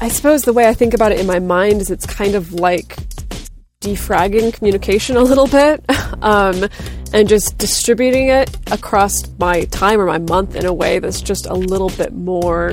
I suppose the way I think about it in my mind is it's kind of like defragging communication a little bit um, and just distributing it across my time or my month in a way that's just a little bit more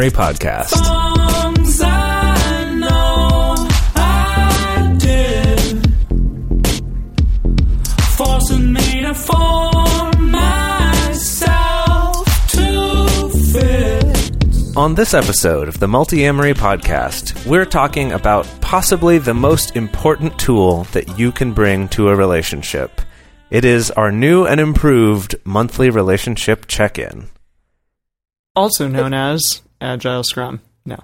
Podcast. Songs I know I did, forcing me to form myself to fit. On this episode of the Multiamory Podcast, we're talking about possibly the most important tool that you can bring to a relationship. It is our new and improved monthly relationship check-in. Also known as Agile Scrum. No.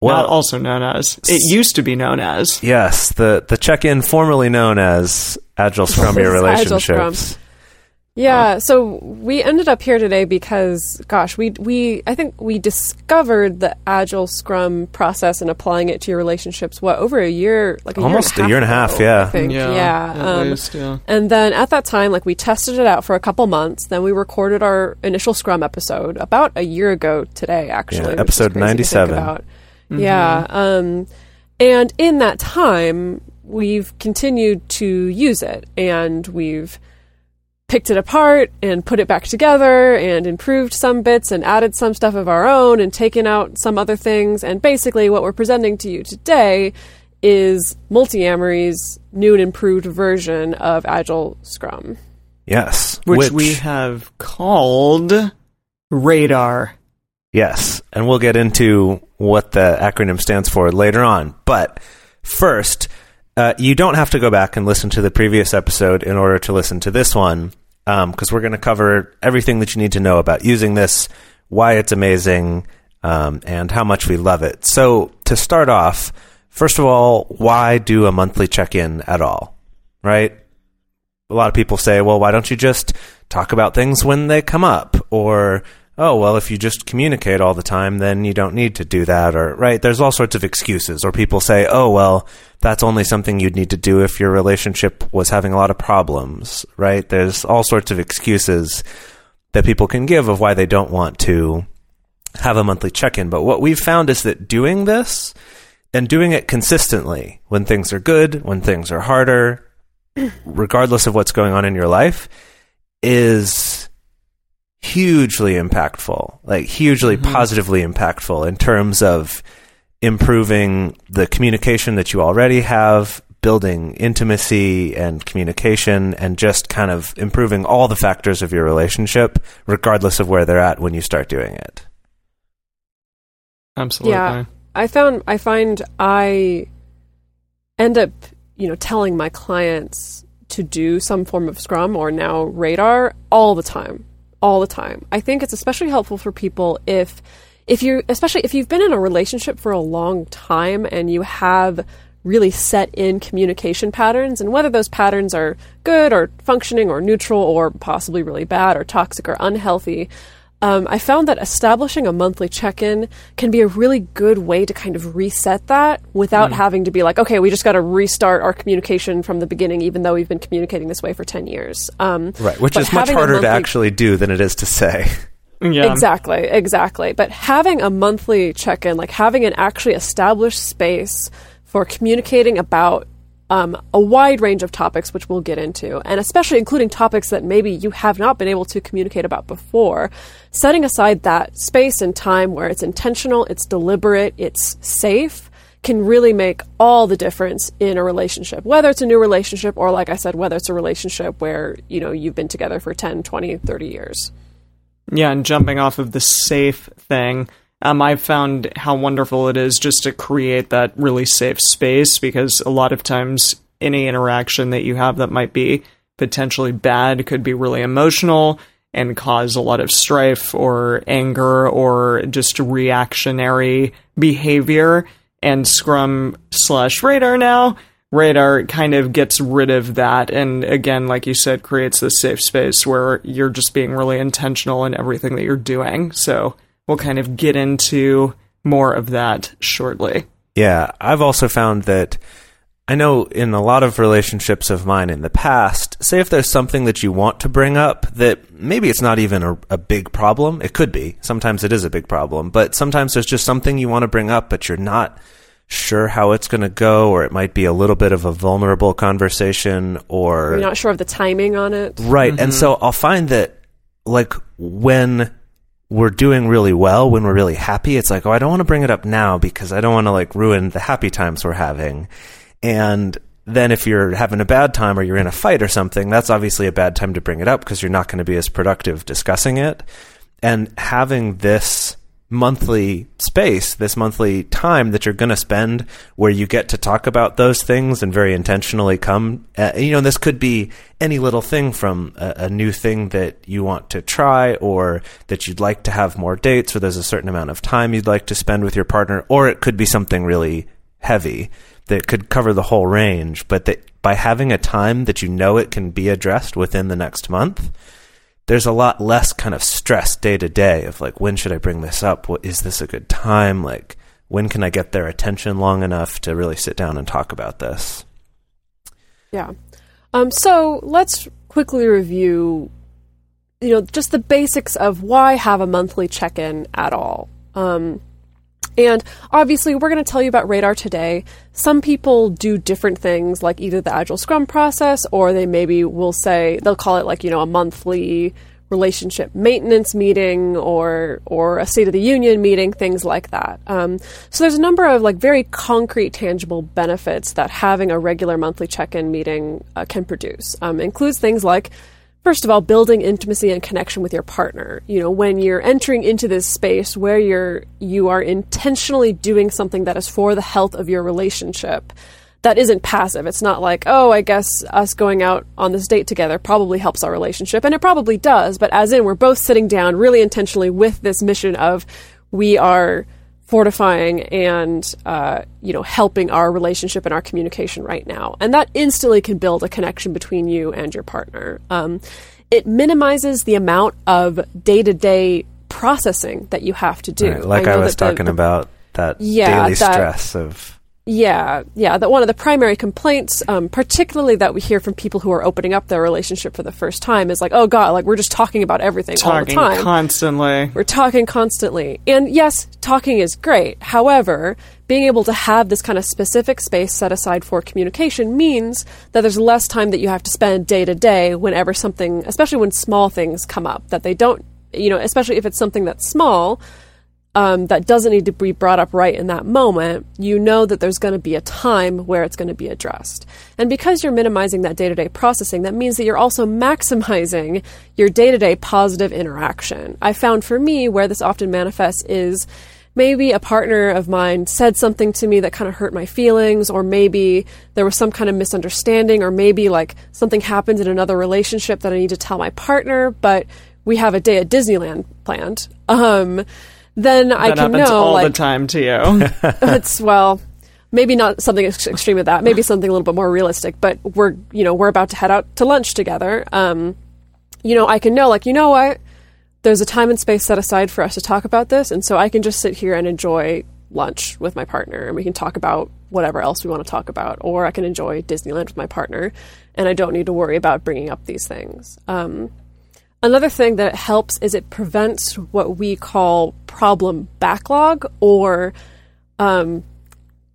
Well- Not also known as. It used to be known as. Yes, the the check-in formerly known as Agile Scrum Your Agile Scrum. Relationships. Yeah, so we ended up here today because, gosh, we we I think we discovered the agile Scrum process and applying it to your relationships. What over a year, like a Almost a year year and and a a half, half, ago, yeah. I think. yeah. at um, least, yeah. and then at that time, like we tested it out for a couple months. Then we recorded our initial Scrum episode about a year ago today, actually. Yeah, episode crazy to think 97. Yeah. Um, and in that time, we've continued to use it and we've picked it apart and put it back together and improved some bits and added some stuff of our own and taken out some other things. And basically, what we're presenting to you today is Multiamory's new and improved version of Agile Scrum. Yes, Which, we have called Radar. Yes, and we'll get into what the acronym stands for later on. But first, uh, you don't have to go back and listen to the previous episode in order to listen to this one, because we're going to cover everything that you need to know about using this, why it's amazing, um, and how much we love it. So, to start off, first of all, why do a monthly check in at all? Right? a lot of people say, well, why don't you just talk about things when they come up? Or, oh, well, if you just communicate all the time, then you don't need to do that. Or, right? There's all sorts of excuses. Or people say, oh, well, that's only something you'd need to do if your relationship was having a lot of problems, right? There's all sorts of excuses that people can give of why they don't want to have a monthly check in. But what we've found is that doing this and doing it consistently when things are good, when things are harder, regardless of what's going on in your life, is hugely impactful, like hugely mm-hmm. positively impactful in terms of improving the communication that you already have, building intimacy and communication, and just kind of improving all the factors of your relationship, regardless of where they're at when you start doing it. Absolutely. Yeah. I found I find I end up, you know, telling my clients to do some form of Scrum or now Radar all the time. All the time. I think it's especially helpful for people if if you especially if you've been in a relationship for a long time and you have really set in communication patterns and whether those patterns are good or functioning or neutral or possibly really bad or toxic or unhealthy um, I found that establishing a monthly check in can be a really good way to kind of reset that without having to be like, okay, we just got to restart our communication from the beginning, even though we've been communicating this way for 10 years. Um, Right, which is much having a harder to actually do than it is to say. Yeah. Exactly, exactly. But having a monthly check in, like having an actually established space for communicating about um, a wide range of topics, which we'll get into, and especially including topics that maybe you have not been able to communicate about before, setting aside that space and time where it's intentional, it's deliberate, it's safe. Can really make all the difference in a relationship, whether it's a new relationship or, like I said, whether it's a relationship where, you know, you've been together for 10, 20, 30 years. Yeah, and jumping off of the safe thing, um, I've found how wonderful it is just to create that really safe space because a lot of times any interaction that you have that might be potentially bad could be really emotional and cause a lot of strife or anger or just reactionary behavior. and Scrum slash Radar now, Radar kind of gets rid of that and again, like you said, creates this safe space where you're just being really intentional in everything that you're doing. So we'll kind of get into more of that shortly. Yeah, I've also found that I know in a lot of relationships of mine in the past, say if there's something that you want to bring up that maybe it's not even a, a big problem. It could be. Sometimes it is a big problem, but sometimes there's just something you want to bring up, but you're not sure how it's going to go, or it might be a little bit of a vulnerable conversation, or You're not sure of the timing on it. Right. And mm-hmm. so I'll find that like when we're doing really well, when we're really happy, it's like, oh, I don't want to bring it up now because I don't want to like ruin the happy times we're having. And then if you're having a bad time or you're in a fight or something, that's obviously a bad time to bring it up because you're not going to be as productive discussing it. And having this monthly space, this monthly time that you're going to spend where you get to talk about those things and very intentionally come, uh, you know, this could be any little thing from a, a new thing that you want to try or that you'd like to have more dates or there's a certain amount of time you'd like to spend with your partner, or it could be something really heavy that could cover the whole range, but that by having a time that you know it can be addressed within the next month, there's a lot less kind of stress day to day of like when should I bring this up? What is this a good time? Like when can I get their attention long enough to really sit down and talk about this? Yeah. Um, so let's quickly review, you know, just the basics of why have a monthly check-in at all. Um, and obviously, we're going to tell you about Radar today. Some people do different things, like either the Agile Scrum process, or they maybe will say they'll call it like you know a monthly relationship maintenance meeting or or a State of the Union meeting, things like that. Um, so there's a number of like very concrete, tangible benefits that having a regular monthly check-in meeting uh, can produce. Um, includes things like First of all, building intimacy and connection with your partner. You know, when you're entering into this space where you're you are intentionally doing something that is for the health of your relationship, that isn't passive. It's not like, oh, I guess us going out on this date together probably helps our relationship, and it probably does. But as in, we're both sitting down really intentionally with this mission of we are fortifying and uh, you know helping our relationship and our communication right now. And that instantly can build a connection between you and your partner. Um, it minimizes the amount of day-to-day processing that you have to do. Right, like I, know was the- talking the- about that Yeah, daily that- stress of yeah, yeah. That one of the primary complaints, um, particularly that we hear from people who are opening up their relationship for the first time, is like, "Oh God, like we're just talking about everything all the Talking time." constantly. We're talking constantly. And yes, talking is great. However, being able to have this kind of specific space set aside for communication means that there's less time that you have to spend day to day whenever something, especially when small things come up, that they don't, you know, especially if it's something that's small, um, that doesn't need to be brought up right in that moment, you know that there's going to be a time where it's going to be addressed. And because you're minimizing that day to day processing, that means that you're also maximizing your day to day positive interaction. I found for me where this often manifests is maybe a partner of mine said something to me that kind of hurt my feelings, or maybe there was some kind of misunderstanding, or maybe like something happened in another relationship that I need to tell my partner, but we have a day at Disneyland planned. Um, then I can happens know all like the time to you. it's well maybe not something ex- extreme of that maybe something a little bit more realistic but we're you know we're about to head out to lunch together. Um you know i can know like you know what? There's a time and space set aside for us to talk about this and so i can just sit here and enjoy lunch with my partner and we can talk about whatever else we want to talk about or i can enjoy disneyland with my partner and i don't need to worry about bringing up these things. Um, Another thing that it helps is it prevents what we call problem backlog or um,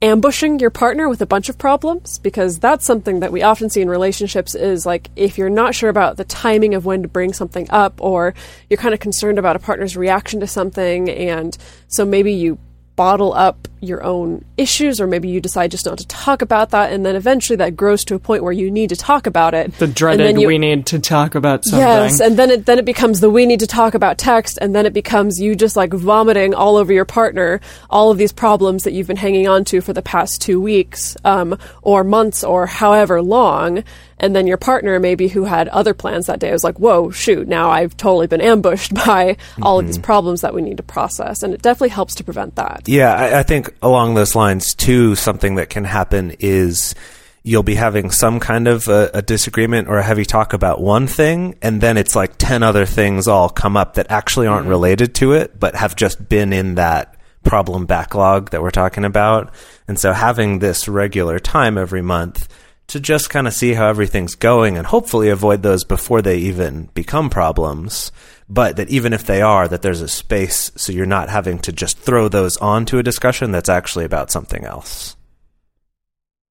ambushing your partner with a bunch of problems because that's something that we often see in relationships is like if you're not sure about the timing of when to bring something up or you're kind of concerned about a partner's reaction to something and so maybe you bottle up your own issues or maybe you decide just not to talk about that and then eventually that grows to a point where you need to talk about it the dreaded you- we need to talk about something. Yes, and then it then it becomes the we need to talk about text, and then it becomes you just like vomiting all over your partner all of these problems that you've been hanging on to for the past two weeks, um, or months, or however long, And then your partner, maybe who had other plans that day, was like, whoa, shoot, now I've totally been ambushed by all of these mm-hmm. problems that we need to process. And it definitely helps to prevent that. Yeah, I, I think along those lines too, something that can happen is you'll be having some kind of a, a disagreement or a heavy talk about one thing, and then it's like 10 other things all come up that actually aren't mm-hmm. related to it, but have just been in that problem backlog that we're talking about. And so having this regular time every month to just kind of see how everything's going and hopefully avoid those before they even become problems. But that even if they are, that there's a space so you're not having to just throw those onto a discussion that's actually about something else.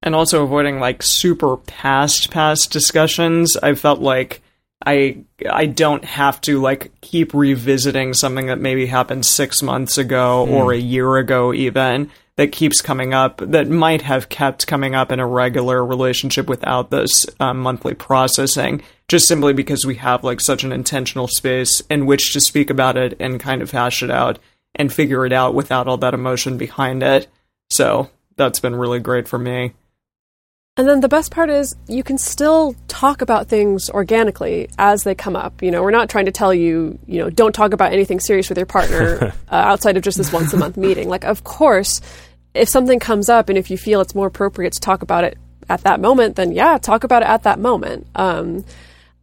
and also avoiding like super past past discussions i felt like i i don't have to like keep revisiting something that maybe happened six months ago or hmm. a year ago even that keeps coming up that might have kept coming up in a regular relationship without this um, monthly processing just simply because we have like such an intentional space in which to speak about it and kind of hash it out and figure it out without all that emotion behind it so that's been really great for me And then the best part is you can still talk about things organically as they come up. You know, we're not trying to tell you, you know, don't talk about anything serious with your partner uh, outside of just this once a month meeting. Like, of course, if something comes up and if you feel it's more appropriate to talk about it at that moment, then yeah, talk about it at that moment. Um,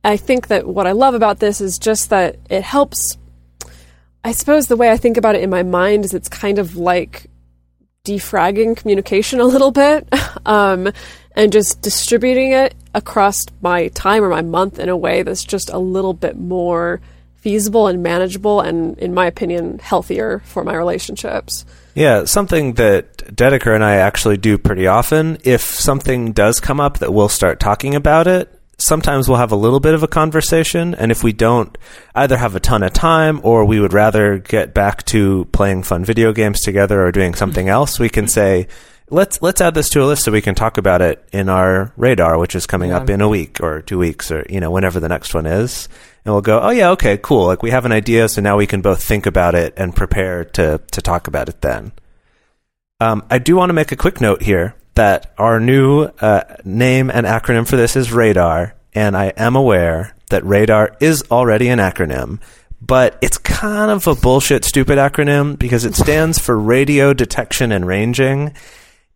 I think that what I love about this is just that it helps. I suppose the way I think about it in my mind is it's kind of like defragging communication a little bit um, and just distributing it across my time or my month in a way that's just a little bit more feasible and manageable and in my opinion healthier for my relationships Yeah, something that Dedeker and I actually do pretty often. If something does come up that we'll start talking about it, sometimes we'll have a little bit of a conversation. And if we don't either have a ton of time or we would rather get back to playing fun video games together or doing something else, we can say, let's, let's add this to a list so we can talk about it in our radar, which is coming up in a week or two weeks or, you know, whenever the next one is. And we'll go, oh yeah, okay, cool. Like we have an idea. So now we can both think about it and prepare to, to talk about it then. Um, I do want to make a quick note here that our new uh, name and acronym for this is RADAR, and I am aware that RADAR is already an acronym, but it's kind of a bullshit, stupid acronym because it stands for Radio Detection and Ranging.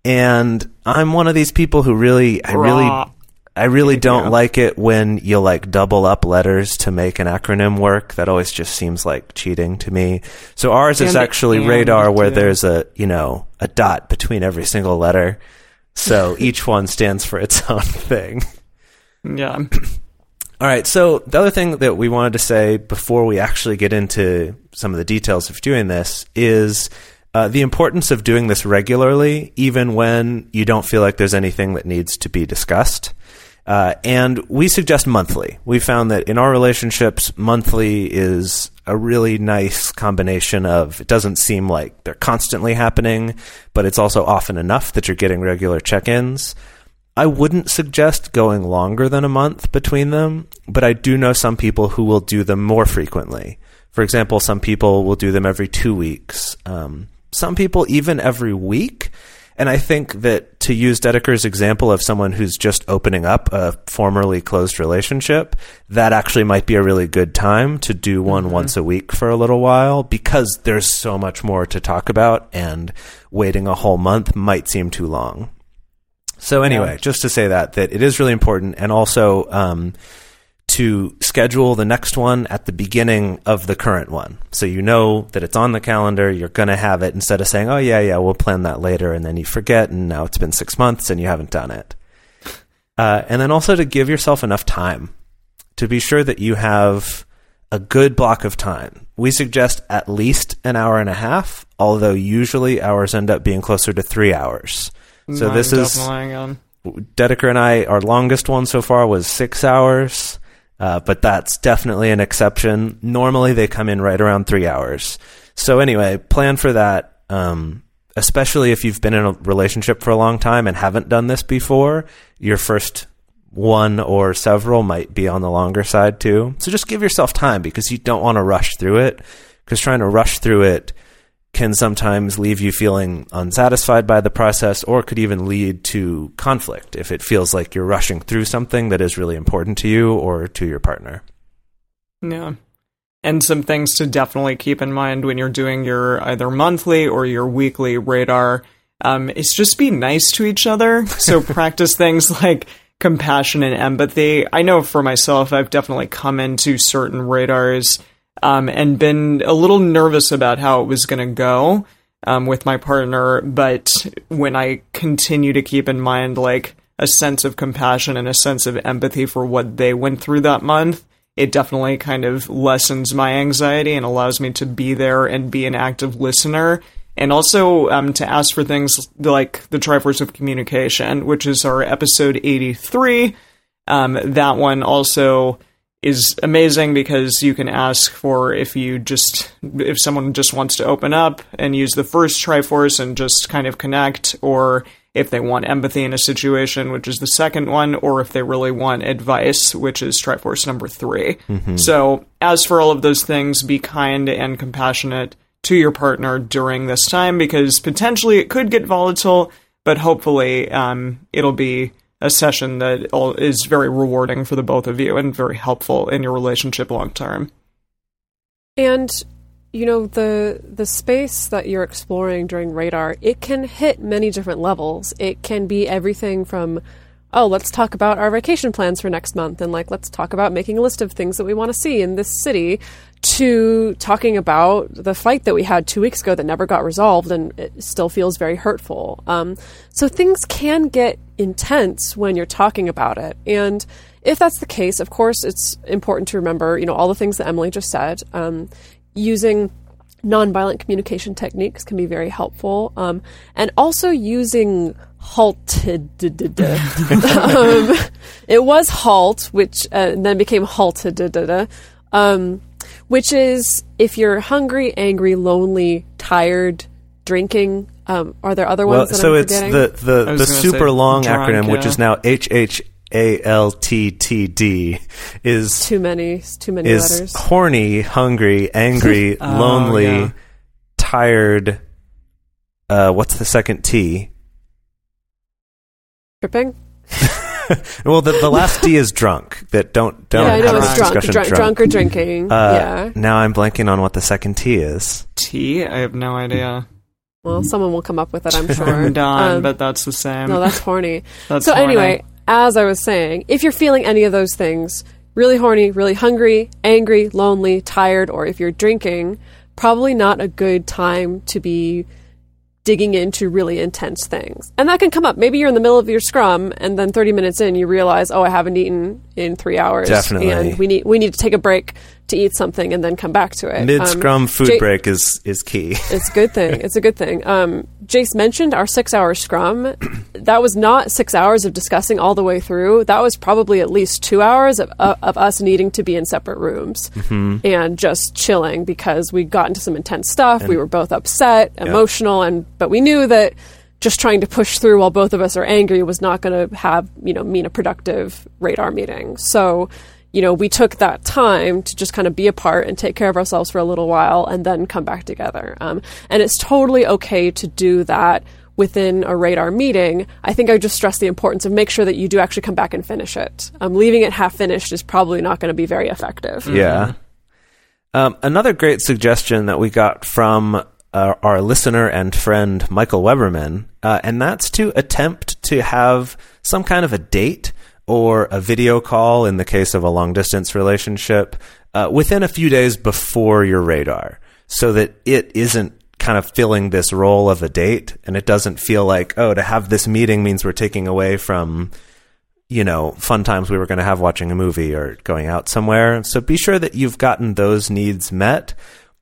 And I'm one of these people who really, I really, I really don't you. like it when you like double up letters to make an acronym work. That always just seems like cheating to me. So ours is actually radar where too. there's a, you know, a dot between every single letter. So each one stands for its own thing. yeah All right. So the other thing that we wanted to say before we actually get into some of the details of doing this is uh, the importance of doing this regularly, even when you don't feel like there's anything that needs to be discussed. Uh, and we suggest monthly. We found that in our relationships, monthly is a really nice combination of it doesn't seem like they're constantly happening, but it's also often enough that you're getting regular check ins. I wouldn't suggest going longer than a month between them, but I do know some people who will do them more frequently. For example, some people will do them every two weeks. Um, some people even every week. And I think that to use Dedeker's example of someone who's just opening up a formerly closed relationship, that actually might be a really good time to do one once a week for a little while because there's so much more to talk about and waiting a whole month might seem too long. So anyway, Yeah. just to say that that it is really important, and also um, to schedule the next one at the beginning of the current one, so you know that it's on the calendar. You're going to have it instead of saying, "Oh yeah, yeah, we'll plan that later," and then you forget, and now it's been six months and you haven't done it. Uh, and then also to give yourself enough time to be sure that you have a good block of time. We suggest at least an hour and a half, although usually hours end up being closer to three hours. So Mine this is Dedeker and I, our longest one so far was six hours, uh, but that's definitely an exception. Normally they come in right around three hours. So anyway, plan for that. Um, especially if you've been in a relationship for a long time and haven't done this before, your first one or several might be on the longer side too. So just give yourself time because you don't want to rush through it because trying to rush through it can sometimes leave you feeling unsatisfied by the process or could even lead to conflict if it feels like you're rushing through something that is really important to you or to your partner. Yeah. And some things to definitely keep in mind when you're doing your either monthly or your weekly radar um, is just be nice to each other. So practice things like compassion and empathy. I know for myself, I've definitely come into certain radars um, and been a little nervous about how it was going to go um, with my partner. But when I continue to keep in mind like a sense of compassion and a sense of empathy for what they went through that month, it definitely kind of lessens my anxiety and allows me to be there and be an active listener. And also um, to ask for things like the Triforce of Communication, which is our episode 83. Um, that one also is amazing because you can ask for if you just if someone just wants to open up and use the first Triforce and just kind of connect, or if they want empathy in a situation, which is the second one, or if they really want advice, which is Triforce number 3 So, as for all of those things, be kind and compassionate to your partner during this time because potentially it could get volatile, but hopefully um, it'll be a session that is very rewarding for the both of you and very helpful in your relationship long term. And you know the the space that you're exploring during radar, it can hit many different levels. It can be everything from oh, let's talk about our vacation plans for next month and like let's talk about making a list of things that we want to see in this city to talking about the fight that we had 2 weeks ago that never got resolved and it still feels very hurtful. Um, so things can get intense when you're talking about it. And if that's the case, of course, it's important to remember, you know, all the things that Emily just said. Um, using nonviolent communication techniques can be very helpful, um, and also using halted. um, it was halt, which uh, then became halted. Um, which is if you're hungry, angry, lonely, tired, drinking. Um, are there other ones Well, that so I'm it's forgetting? the the, the super long drunk, acronym, which is now H H A L T T D, is too many, too many is letters. horny, hungry, angry, Oh, lonely, yeah. tired. Uh, what's the second T? Tripping. Well, the, the last D is drunk. That don't don't yeah, I have know this it's drunk, discussion. drunk, drunk or drinking. Uh, yeah. Now I'm blanking on what the second T is. T? I have no idea. Well, someone will come up with it, I'm sure. Um, but that's the same. no, that's horny. That's so horny. anyway, as I was saying, if you're feeling any of those things, really horny, really hungry, angry, lonely, tired, or if you're drinking, probably not a good time to be digging into really intense things. And that can come up. Maybe you're in the middle of your scrum and then 30 minutes in you realize, "Oh, I haven't eaten in 3 hours Definitely. and we need we need to take a break to eat something and then come back to it." Mid Um, scrum food Jake- break is is key. It's a good thing. It's a good thing. Um, Jase mentioned our six hour scrum. That was not six hours of discussing all the way through. That was probably at least two hours of, of, of us needing to be in separate rooms and just chilling because we got into some intense stuff. we were both upset, emotional, and but we knew that just trying to push through while both of us are angry was not going to have you know mean a productive radar meeting. So you know, we took that time to just kind of be apart and take care of ourselves for a little while and then come back together. Um, and it's totally okay to do that within a radar meeting. I think I just stress the importance of make sure that you do actually come back and finish it. Um, leaving it half finished is probably not going to be very effective. Yeah. Um, another great suggestion that we got from uh, our listener and friend Michael Weberman, uh, and that's to attempt to have some kind of a date or a video call in the case of a long distance relationship uh, within a few days before your radar, so that it isn't kind of filling this role of a date, and it doesn't feel like oh, to have this meeting means we're taking away from you know, fun times we were going to have watching a movie or going out somewhere. So be sure that you've gotten those needs met.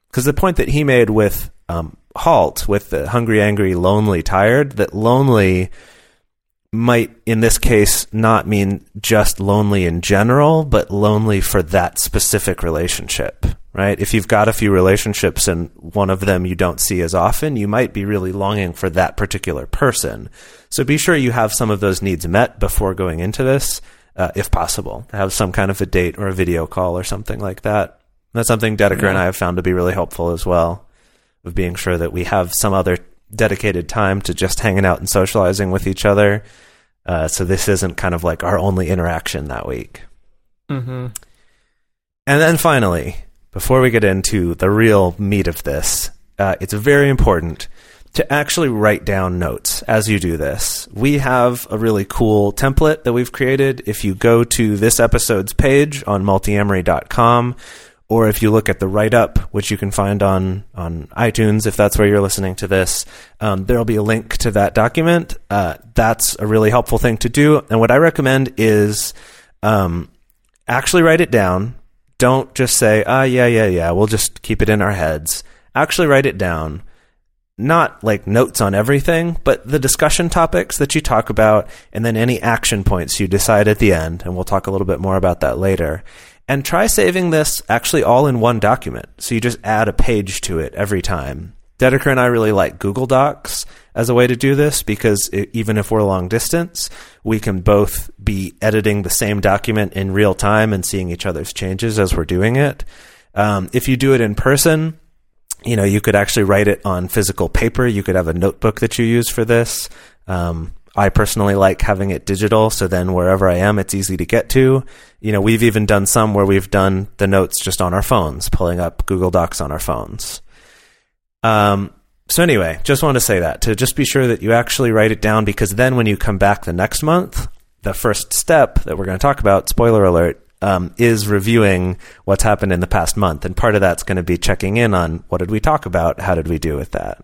Because the point that he made with um, halt, with the hungry, angry, lonely, tired, that lonely might, in this case, not mean just lonely in general, but lonely for that specific relationship, right? If you've got a few relationships and one of them you don't see as often, you might be really longing for that particular person. So be sure you have some of those needs met before going into this, uh, if possible. Have some kind of a date or a video call or something like that. That's something Dedeker and I have found to be really helpful as well. of being sure that we have some other dedicated time to just hanging out and socializing with each other. Uh, so this isn't kind of like our only interaction that week. Mm-hmm. And then finally, before we get into the real meat of this, uh, it's very important to actually write down notes as you do this. We have a really cool template that we've created. If you go to this episode's page on multiamory.com, or if you look at the write up, which you can find on, on iTunes, if that's where you're listening to this, um, there'll be a link to that document. Uh, that's a really helpful thing to do. And what I recommend is um, actually write it down. Don't just say, ah, yeah, yeah, yeah, we'll just keep it in our heads. Actually write it down. Not like notes on everything, but the discussion topics that you talk about, and then any action points you decide at the end. And we'll talk a little bit more about that later. And try saving this actually all in one document. So you just add a page to it every time. Dedeker and I really like Google Docs as a way to do this because it, even if we're long distance, we can both be editing the same document in real time and seeing each other's changes as we're doing it. Um, if you do it in person, you know, you could actually write it on physical paper. You could have a notebook that you use for this. Um, I personally like having it digital, so then wherever I am, it's easy to get to. You know, we've even done some where we've done the notes just on our phones, pulling up Google Docs on our phones. Um, so anyway, just want to say that to just be sure that you actually write it down because then when you come back the next month, the first step that we're going to talk about, spoiler alert, um, is reviewing what's happened in the past month, and part of that's going to be checking in on what did we talk about, how did we do with that.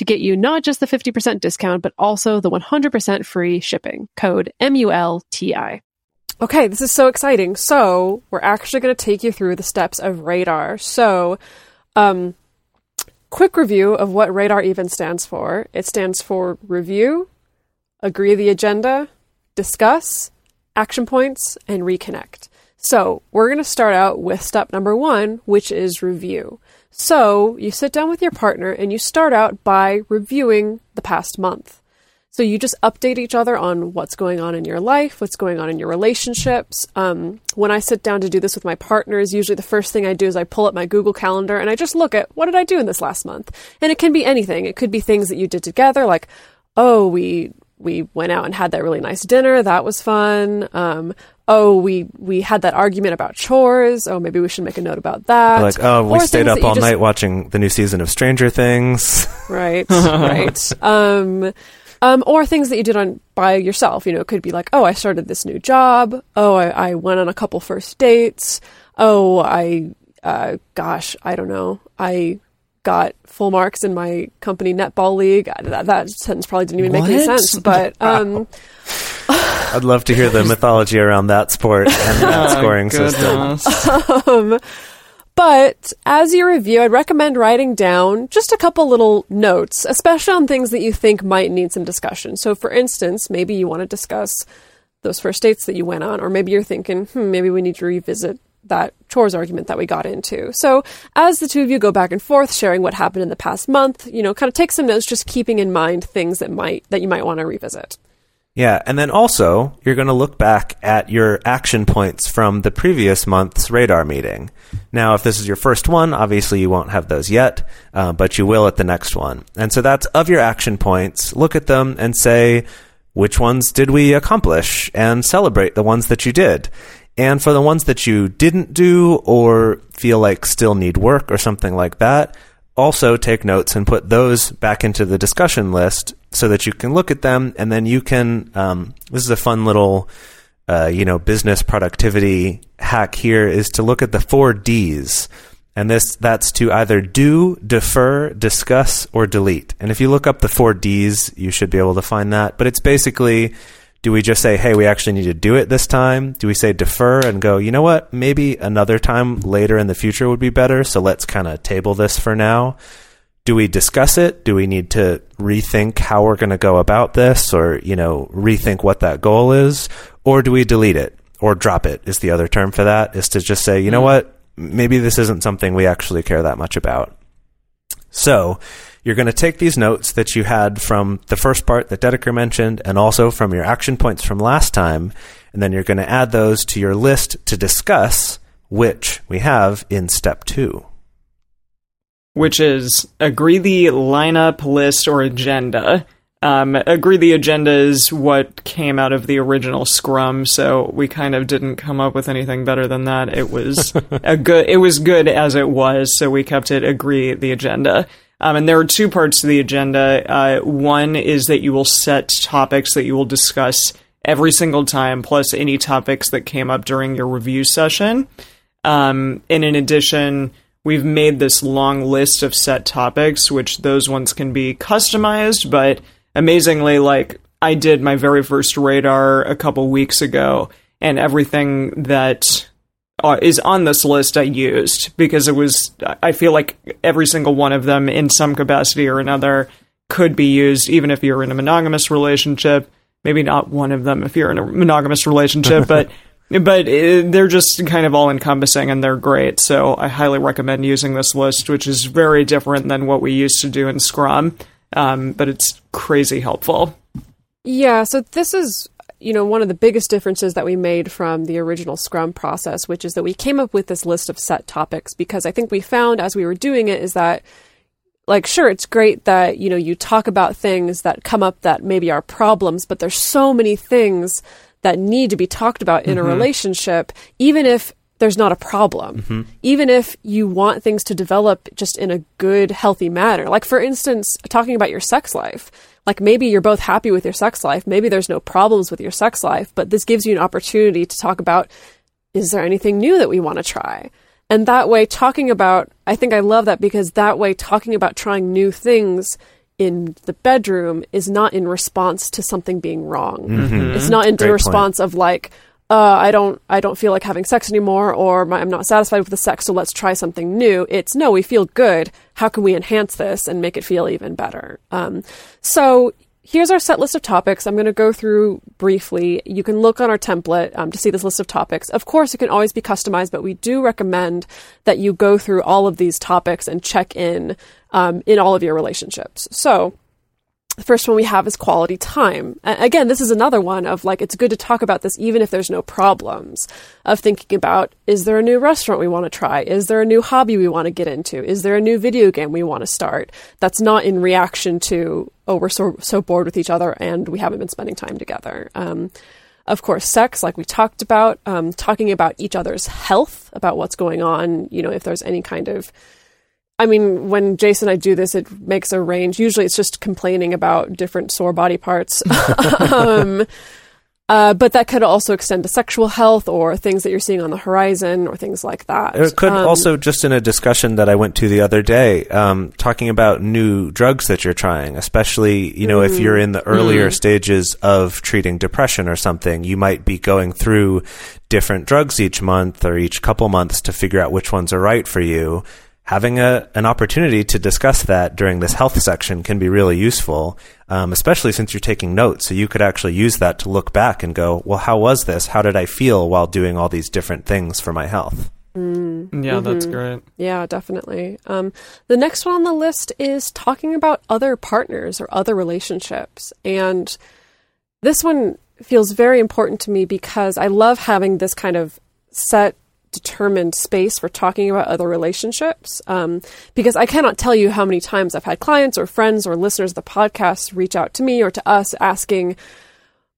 to get you not just the 50% discount, but also the 100% free shipping. Code M-U-L-T-I. Okay, this is so exciting. So, we're actually going to take you through the steps of radar. So, um, quick review of what radar even stands for. It stands for review, agree the agenda, discuss, action points, and reconnect. So, we're going to start out with step number one, which is review. So, you sit down with your partner and you start out by reviewing the past month. So you just update each other on what's going on in your life, what's going on in your relationships. Um, when I sit down to do this with my partners, usually the first thing I do is I pull up my Google Calendar and I just look at what did I do in this last month. And it can be anything. It could be things that you did together, like, oh, we we went out and had that really nice dinner. That was fun. Um, oh, we we had that argument about chores. Oh, maybe we should make a note about that. Like, oh, we Or stayed up all just- night watching the new season of Stranger Things. Right, right. Um, um, or things that you did on by yourself. You know, it could be like, oh, I started this new job. Oh, I, I went on a couple first dates. Oh, I, uh, gosh, I don't know. I got full marks in my company netball league. That, that sentence probably didn't even make any sense, but um, I'd love to hear the mythology around that sport and that scoring system. Um, but as you review, I'd recommend writing down just a couple little notes, especially on things that you think might need some discussion. So, for instance, maybe you want to discuss those first dates that you went on, or maybe you're thinking, hmm, maybe we need to revisit that chores argument that we got into. So as the two of you go back and forth, sharing what happened in the past month, you know, kind of take some notes, just keeping in mind things that might that you might want to revisit. Yeah, and then also you're going to look back at your action points from the previous month's radar meeting. Now, if this is your first one, obviously you won't have those yet, uh, but you will at the next one. And so that's of your action points. Look at them and say, which ones did we accomplish? And celebrate the ones that you did. And for the ones that you didn't do or feel like still need work or something like that, also take notes and put those back into the discussion list so that you can look at them and then you can. Um, this is a fun little, uh, you know, business productivity hack. Here is to look at the four D's, and this that's to either do, defer, discuss, or delete. And if you look up the four D's, you should be able to find that. But it's basically. Do we just say, hey, we actually need to do it this time? Do we say defer and go, you know what, maybe another time later in the future would be better, so let's kind of table this for now? Do we discuss it? Do we need to rethink how we're going to go about this or, you know, rethink what that goal is? Or do we delete it or drop it is the other term for that is to just say, you know mm. what? Maybe this isn't something we actually care that much about. So you're going to take these notes that you had from the first part that Dedeker mentioned and also from your action points from last time. And then you're going to add those to your list to discuss, which we have in step two which is agree the lineup list or agenda. Um, agree the agenda is what came out of the original Scrum, so we kind of didn't come up with anything better than that. It was a good. It was good as it was, so we kept it agree the agenda. Um, and there are two parts to the agenda. Uh, one is that you will set topics that you will discuss every single time, plus any topics that came up during your review session. Um, and in addition, we've made this long list of set topics, which those ones can be customized, but amazingly, like I did my very first radar a couple weeks ago, and everything that uh, is on this list I used because it was, I feel like every single one of them in some capacity or another could be used, even if you're in a monogamous relationship. Maybe not one of them if you're in a monogamous relationship, but but uh, they're just kind of all encompassing and they're great. So I highly recommend using this list, which is very different than what we used to do in Scrum, um, but it's crazy helpful. Yeah, so this is you know one of the biggest differences that we made from the original Scrum process, which is that we came up with this list of set topics because I think we found as we were doing it is that like sure it's great that you know you talk about things that come up that maybe are problems, but there's so many things that need to be talked about in Mm-hmm. a relationship, even if there's not a problem. Mm-hmm. Even if you want things to develop just in a good, healthy manner. Like, for instance, talking about your sex life. Like, maybe you're both happy with your sex life. Maybe there's no problems with your sex life, but this gives you an opportunity to talk about is there anything new that we want to try? And that way, talking about, I think I love that because that way, talking about trying new things in the bedroom is not in response to something being wrong. It's not in Great point. response of like, uh, I don't, I don't feel like having sex anymore, or my, I'm not satisfied with the sex, so let's try something new. It's no, we feel good. How can we enhance this and make it feel even better? Um, so here's our set list of topics. I'm going to go through briefly. You can look on our template um, to see this list of topics. Of course, it can always be customized, but we do recommend that you go through all of these topics and check in um, in all of your relationships. So the first one we have is quality time. Again, this is another one of like, it's good to talk about this even if there's no problems. Of thinking about, is there a new restaurant we want to try? Is there a new hobby we want to get into? Is there a new video game we want to start? That's not in reaction to, oh, we're so, so bored with each other and we haven't been spending time together. Um, of course, sex, like we talked about, um, talking about each other's health, about what's going on, you know, if there's any kind of I mean, when Jason and I do this, it makes a range. Usually it's just complaining about different sore body parts. um, uh, but that could also extend to sexual health or things that you're seeing on the horizon or things like that. It could Um, also just in a discussion that I went to the other day, um, talking about new drugs that you're trying, especially you know if you're in the earlier stages of treating depression or something, you might be going through different drugs each month or each couple months to figure out which ones are right for you. Having a an opportunity to discuss that during this health section can be really useful, um, especially since you're taking notes. So you could actually use that to look back and go, well, how was this? How did I feel while doing all these different things for my health? Yeah, that's Mm-hmm. great. Yeah, definitely. Um, the next one on the list is talking about other partners or other relationships. And this one feels very important to me because I love having this kind of set, determined space for talking about other relationships. Um, because I cannot tell you how many times I've had clients or friends or listeners of the podcast reach out to me or to us asking,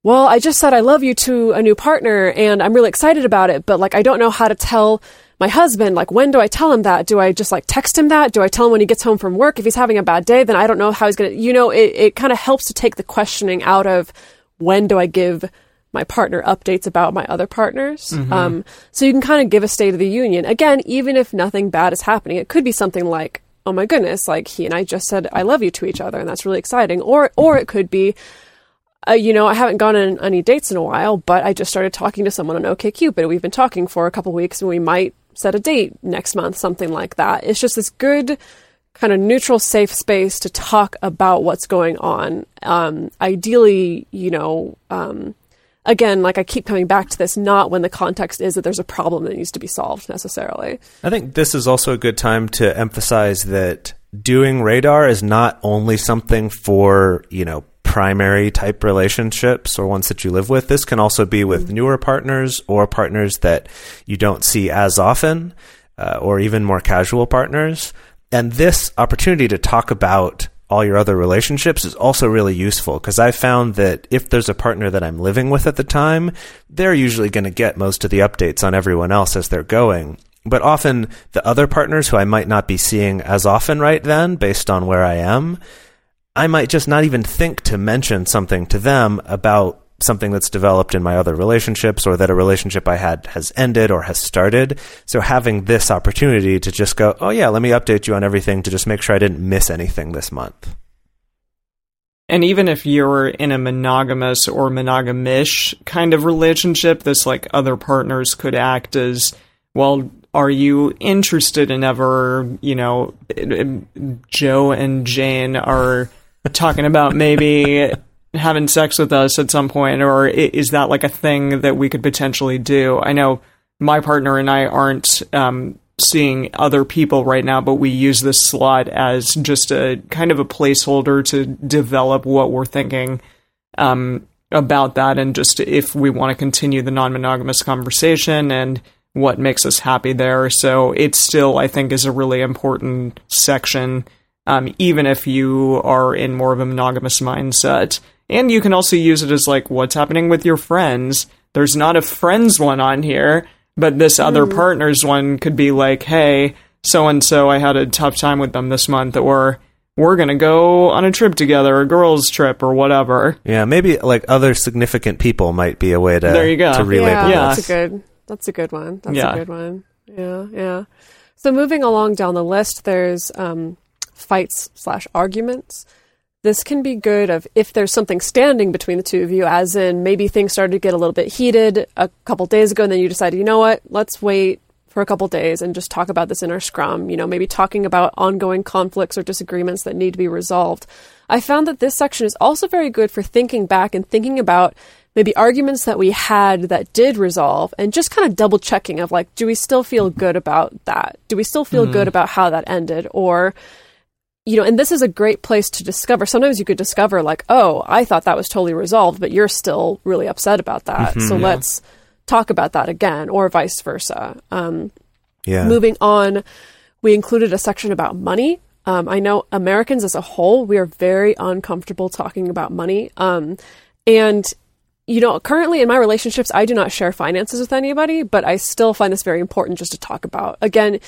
well, I just said I love you to a new partner and I'm really excited about it, but like I don't know how to tell my husband, like when do I tell him that? Do I just like text him that? Do I tell him when he gets home from work? If he's having a bad day, then I don't know how he's gonna you know, it, it kind of helps to take the questioning out of when do I give my partner updates about my other partners. Um, so you can kind of give a state of the union. Again, even if nothing bad is happening, it could be something like, oh my goodness, like he and I just said I love you to each other and that's really exciting. Or or it could be uh, you know, I haven't gone on any dates in a while, but I just started talking to someone on OkCupid. We've been talking for a couple weeks, and we might set a date next month, something like that. It's just this good, kind of neutral, safe space to talk about what's going on. Um, ideally, you know, um, again, like I keep coming back to this, not when the context is that there's a problem that needs to be solved necessarily. I think this is also a good time to emphasize that doing radar is not only something for, you know, primary type relationships or ones that you live with. This can also be with newer partners or partners that you don't see as often uh, or even more casual partners. And this opportunity to talk about all your other relationships is also really useful because I found that if there's a partner that I'm living with at the time, they're usually going to get most of the updates on everyone else as they're going. But often the other partners who I might not be seeing as often right then, based on where I am, I might just not even think to mention something to them about something that's developed in my other relationships or that a relationship I had has ended or has started. So having this opportunity to just go, oh yeah, let me update you on everything to just make sure I didn't miss anything this month. And even if you're in a monogamous or monogamish kind of relationship, this like other partners could act as well. Are you interested in ever, you know, Joe and Jane are talking about maybe having sex with us at some point, or is that like a thing that we could potentially do? I know my partner and I aren't um, seeing other people right now, but we use this slot as just a kind of a placeholder to develop what we're thinking um, about that, and just if we want to continue the non-monogamous conversation and what makes us happy there. So it still, I think, is a really important section, um, even if you are in more of a monogamous mindset. And you can also use it as like, what's happening with your friends? There's not a friends one on here, but this other partners one could be like, hey, so and so, I had a tough time with them this month, or we're gonna go on a trip together, a girls' trip, or whatever. Yeah, maybe like other significant people might be a way to There you go. to relabel yeah, Yeah. that's a good. That's a good one. That's Yeah. a good one. Yeah, yeah. So moving along down the list, there's um, fights slash arguments. This can be good of if there's something standing between the two of you, as in maybe things started to get a little bit heated a couple days ago, and then you decided, you know what, let's wait for a couple days and just talk about this in our scrum. You know, maybe talking about ongoing conflicts or disagreements that need to be resolved. I found that this section is also very good for thinking back and thinking about maybe arguments that we had that did resolve and just kind of double checking of like, do we still feel good about that? Do we still feel hmm. good about how that ended? Or, you know, and this is a great place to discover. Sometimes you could discover, like, oh, I thought that was totally resolved, but you're still really upset about that. so let's talk about that again, or vice versa. Um, Yeah. Moving on, we included a section about money. Um, I know Americans as a whole, we are very uncomfortable talking about money. Um, and, you know, currently in my relationships, I do not share finances with anybody, but I still find this very important just to talk about. Again,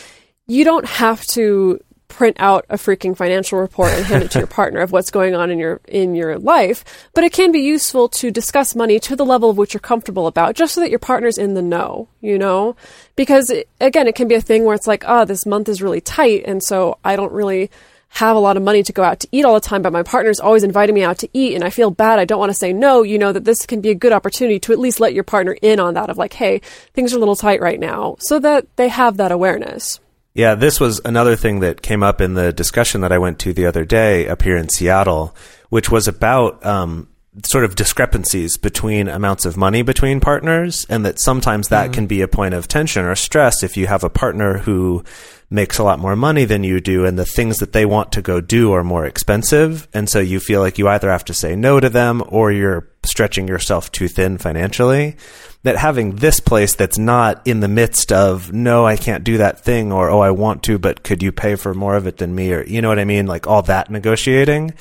you don't have to print out a freaking financial report and hand it to your partner of what's going on in your in your life but it can be useful to discuss money to the level of which you're comfortable about just so that your partner's in the know you know because it, again it can be a thing where it's like oh this month is really tight and so I don't really have a lot of money to go out to eat all the time, but my partner's always inviting me out to eat and I feel bad. I don't want to say no. You know that this can be a good opportunity to at least let your partner in on that of like, hey, things are a little tight right now so that they have that awareness. Yeah, this was another thing that came up in the discussion that I went to the other day up here in Seattle, which was about um, sort of discrepancies between amounts of money between partners, and that sometimes that can be a point of tension or stress if you have a partner who makes a lot more money than you do, and the things that they want to go do are more expensive, and so you feel like you either have to say no to them or you're stretching yourself too thin financially. That having this place that's not in the midst of no, I can't do that thing, or oh, I want to, but could you pay for more of it than me, or you know what I mean, like all that negotiating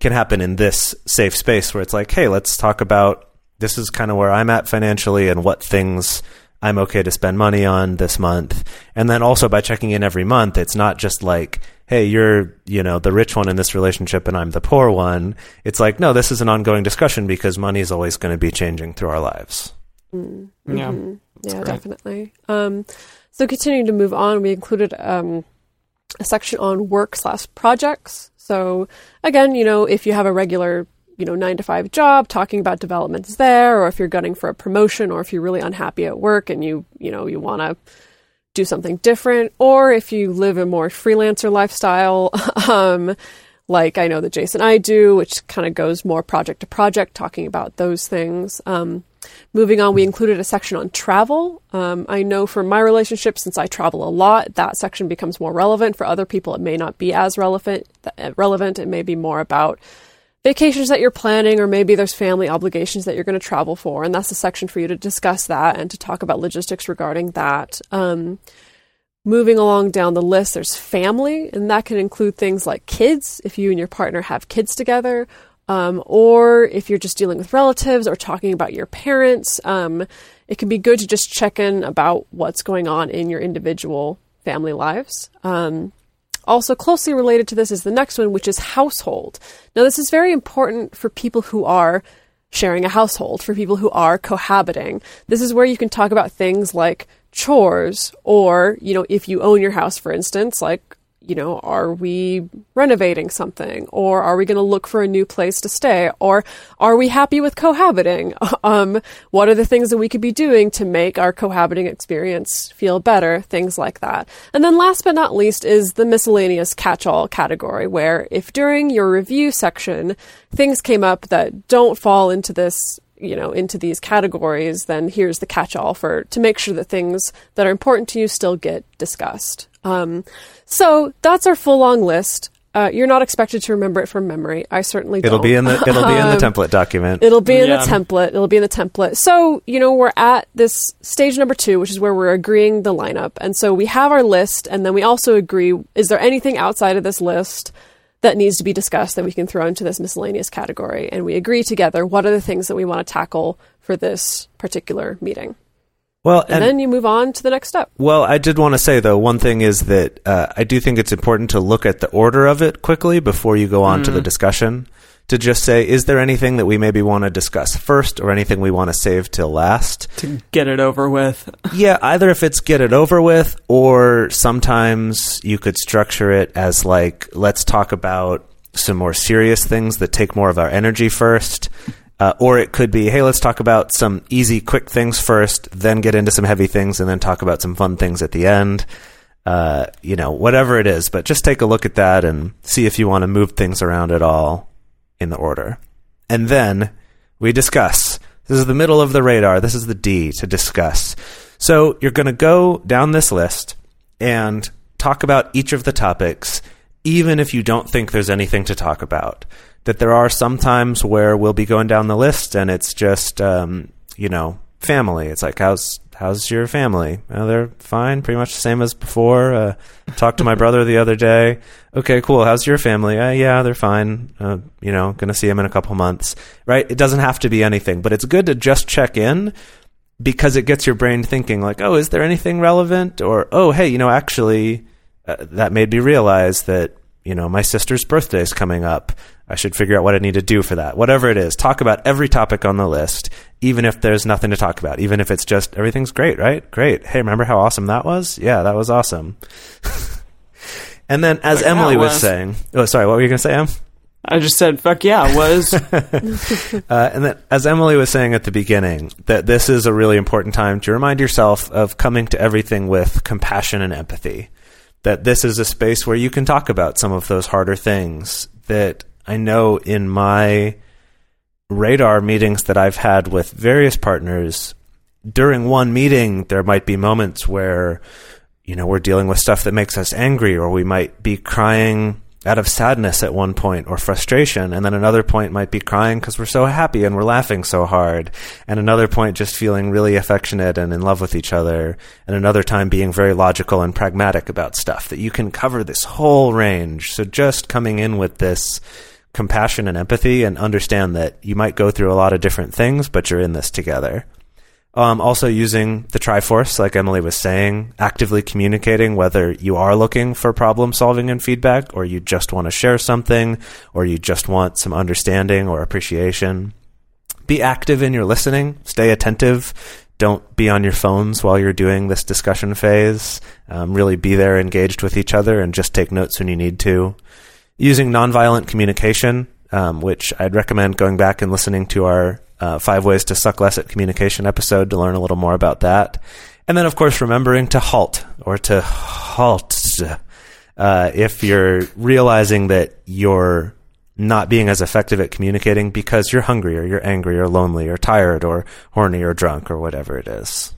can happen in this safe space where it's like, hey, let's talk about this is kind of where I'm at financially and what things I'm okay to spend money on this month. And then also by checking in every month, it's not just like, hey, you're, you know, the rich one in this relationship and I'm the poor one. It's like, no, this is an ongoing discussion because money is always going to be changing through our lives. Yeah. Yeah, great. definitely. Um, so continuing to move on, we included um, a section on work slash projects. So again, you know, if you have a regular, you know, nine to five job, talking about developments there, or if you're gunning for a promotion, or if you're really unhappy at work and you, you know, you want to do something different, or if you live a more freelancer lifestyle, um, like I know that Jase and I do, which kind of goes more project to project, talking about those things. Um, moving on, we included a section on travel. Um, I know for my relationship, since I travel a lot, that section becomes more relevant. For other people, it may not be as relevant. uh, Relevant. It may be more about vacations that you're planning, or maybe there's family obligations that you're going to travel for, and that's a section for you to discuss that and to talk about logistics regarding that. Um, moving along down the list, there's family, and that can include things like kids, if you and your partner have kids together, um, or if you're just dealing with relatives or talking about your parents. Um, it can be good to just check in about what's going on in your individual family lives. Um, also, closely related to this is the next one, which is household. Now, this is very important for people who are sharing a household, for people who are cohabiting. This is where you can talk about things like chores, or, you know, if you own your house, for instance, like, you know, are we renovating something? Or are we going to look for a new place to stay? Or are we happy with cohabiting? Um, what are the things that we could be doing to make our cohabiting experience feel better? Things like that. And then last but not least is the miscellaneous catch-all category, where if during your review section things came up that don't fall into this you know into these categories then here's the catch-all for to make sure that things that are important to you still get discussed um, so that's our full long list uh, you're not expected to remember it from memory i certainly It'll don't be in the it'll be in the Um, template document. It'll be in Yeah. the template. It'll be in the template. So, you know, we're at this stage number two, which is where we're agreeing the lineup. And so we have our list, and then we also agree is there anything outside of this list that needs to be discussed that we can throw into this miscellaneous category? And we agree together what are the things that we want to tackle for this particular meeting. Well, And, then you move on to the next step. Well, I did want to say though, one thing is that uh, I do think it's important to look at the order of it quickly before you go on to the discussion. To just say, is there anything that we maybe want to discuss first, or anything we want to save till last? To get it over with. yeah, either if it's get it over with, or sometimes you could structure it as like, let's talk about some more serious things that take more of our energy first. Uh, or it could be, hey, let's talk about some easy, quick things first, then get into some heavy things, and then talk about some fun things at the end. Uh, you know, whatever it is, but just take a look at that and see if you want to move things around at all in the order. And then we discuss. This is the middle of the radar. This is the D to discuss. So you're going to go down this list and talk about each of the topics, even if you don't think there's anything to talk about. That there are some times where we'll be going down the list and it's just, um, you know, family. It's like, how's how's your family? Oh, they're fine, pretty much the same as before. Uh, talked to my brother the other day. Okay, cool. How's your family? Uh, yeah, they're fine. Uh, you know, gonna see him in a couple months. Right? It doesn't have to be anything, but it's good to just check in because it gets your brain thinking like, oh, is there anything relevant? Or oh, hey, you know, actually, uh, that made me realize that you know my sister's birthday is coming up. I should figure out what I need to do for that. Whatever it is, talk about every topic on the list, even if there's nothing to talk about. Even if it's just everything's great, right? Great. Hey, remember how awesome that was? Yeah, that was awesome. and then, as Like, Emily was was. saying, oh, sorry, what were you going to say, Em? I just said, fuck yeah, it was. Uh, and then, as Emily was saying at the beginning, that this is a really important time to remind yourself of coming to everything with compassion and empathy. That this is a space where you can talk about some of those harder things. That I know in my radar meetings that I've had with various partners, during one meeting, there might be moments where, you know, we're dealing with stuff that makes us angry, or we might be crying out of sadness at one point or frustration. And then another point might be crying because we're so happy and we're laughing so hard. And another point just feeling really affectionate and in love with each other. And another time being very logical and pragmatic about stuff that you can cover this whole range. So just coming in with this compassion and empathy and understand that you might go through a lot of different things, but you're in this together. Um, also using the Triforce, like Emily was saying, actively communicating whether you are looking for problem solving and feedback, or you just want to share something, or you just want some understanding or appreciation. Be active in your listening. Stay attentive. Don't be on your phones while you're doing this discussion phase. Um, really be there engaged with each other and just take notes when you need to. Using nonviolent communication, um, which I'd recommend going back and listening to our uh, Five Ways to Suck Less at Communication episode to learn a little more about that. And then, of course, remembering to halt or to halt uh, if you're realizing that you're not being as effective at communicating because you're hungry or you're angry or lonely or tired or horny or drunk or whatever it is.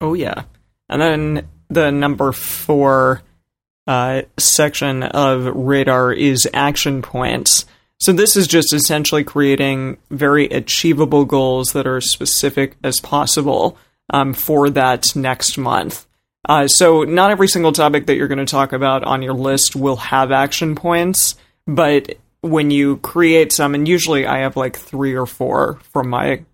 Oh yeah, and then the number four uh, section of radar is action points. So this is just essentially creating very achievable goals that are specific as possible um, for that next month. Uh, so not every single topic that you're going to talk about on your list will have action points, but when you create some, and usually I have like three or four from my